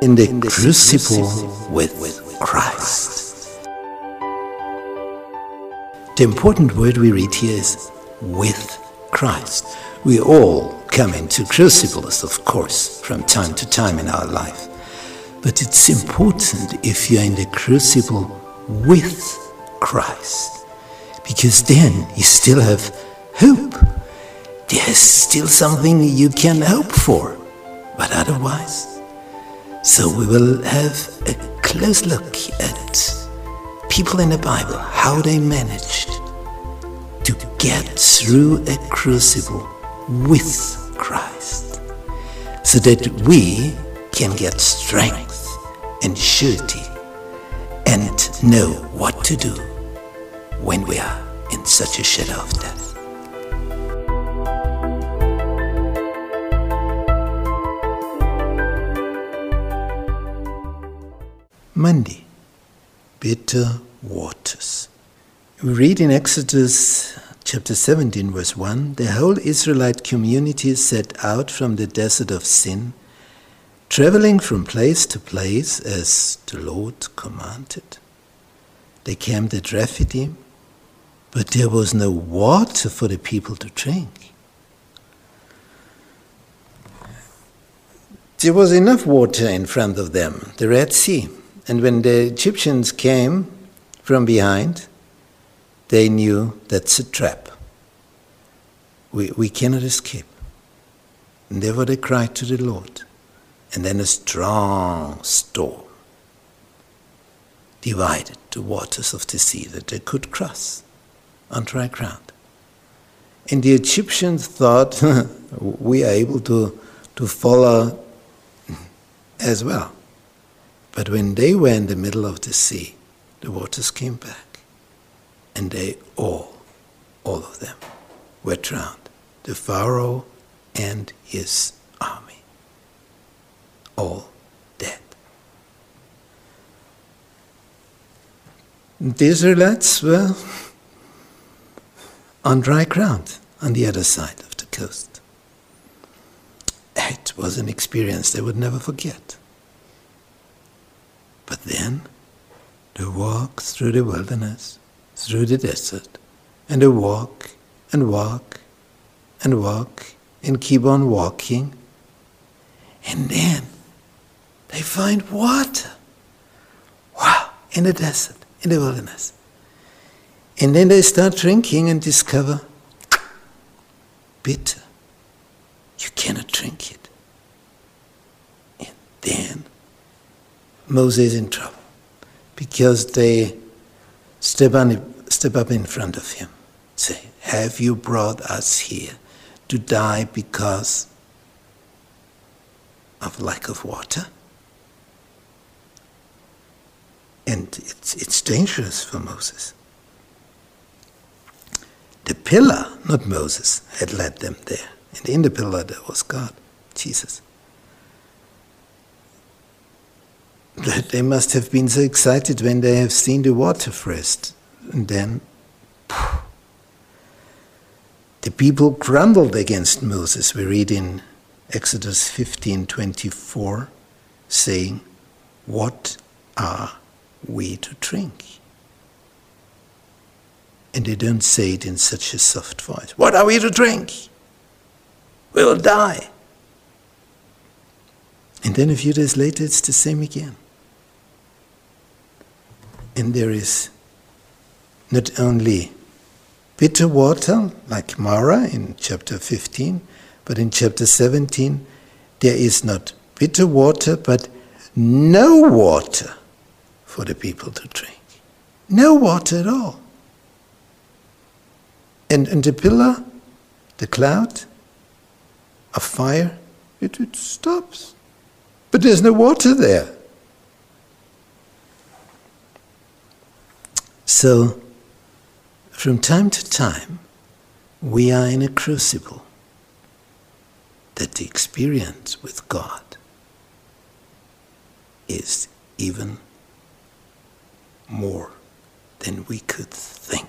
in the crucible with Christ. The important word we read here is with Christ. We all come into crucibles, of course, from time to time in our life. But it's important if you're in the crucible with Christ, because then you still have hope. There's still something you can hope for, but otherwise. So we will have a close look at people in the Bible, how they managed to get through a crucible with Christ, so that we can get strength and surety and know what to do when we are in such a shadow of death. Monday, bitter waters. We read in Exodus chapter 17, verse 1 the whole Israelite community set out from the desert of Sin, traveling from place to place as the Lord commanded. They camped at Rephidim, but there was no water for the people to drink. There was enough water in front of them, the Red Sea. And when the Egyptians came from behind, they knew that's a trap. We, we cannot escape. And therefore they cried to the Lord. And then a strong storm divided the waters of the sea that they could cross on dry ground. And the Egyptians thought we are able to, to follow as well. But when they were in the middle of the sea, the waters came back. And they all, all of them, were drowned. The Pharaoh and his army. All dead. The Israelites were on dry ground on the other side of the coast. It was an experience they would never forget. Then they walk through the wilderness, through the desert, and they walk and walk and walk and keep on walking. And then they find water. Wow, in the desert, in the wilderness. And then they start drinking and discover bitter. You cannot drink it. And then Moses in trouble because they step, on, step up in front of him, say, Have you brought us here to die because of lack of water? And it's, it's dangerous for Moses. The pillar, not Moses, had led them there. And in the pillar there was God, Jesus. They must have been so excited when they have seen the water first. And then the people grumbled against Moses. We read in Exodus 15:24 saying, "What are we to drink?" And they don't say it in such a soft voice. What are we to drink? We will die. And then a few days later, it's the same again. And there is not only bitter water, like Marah in chapter 15, but in chapter 17, there is not bitter water, but no water for the people to drink. No water at all. And, and the pillar, the cloud of fire, it, it stops. But there's no water there. So, from time to time, we are in a crucible that the experience with God is even more than we could think.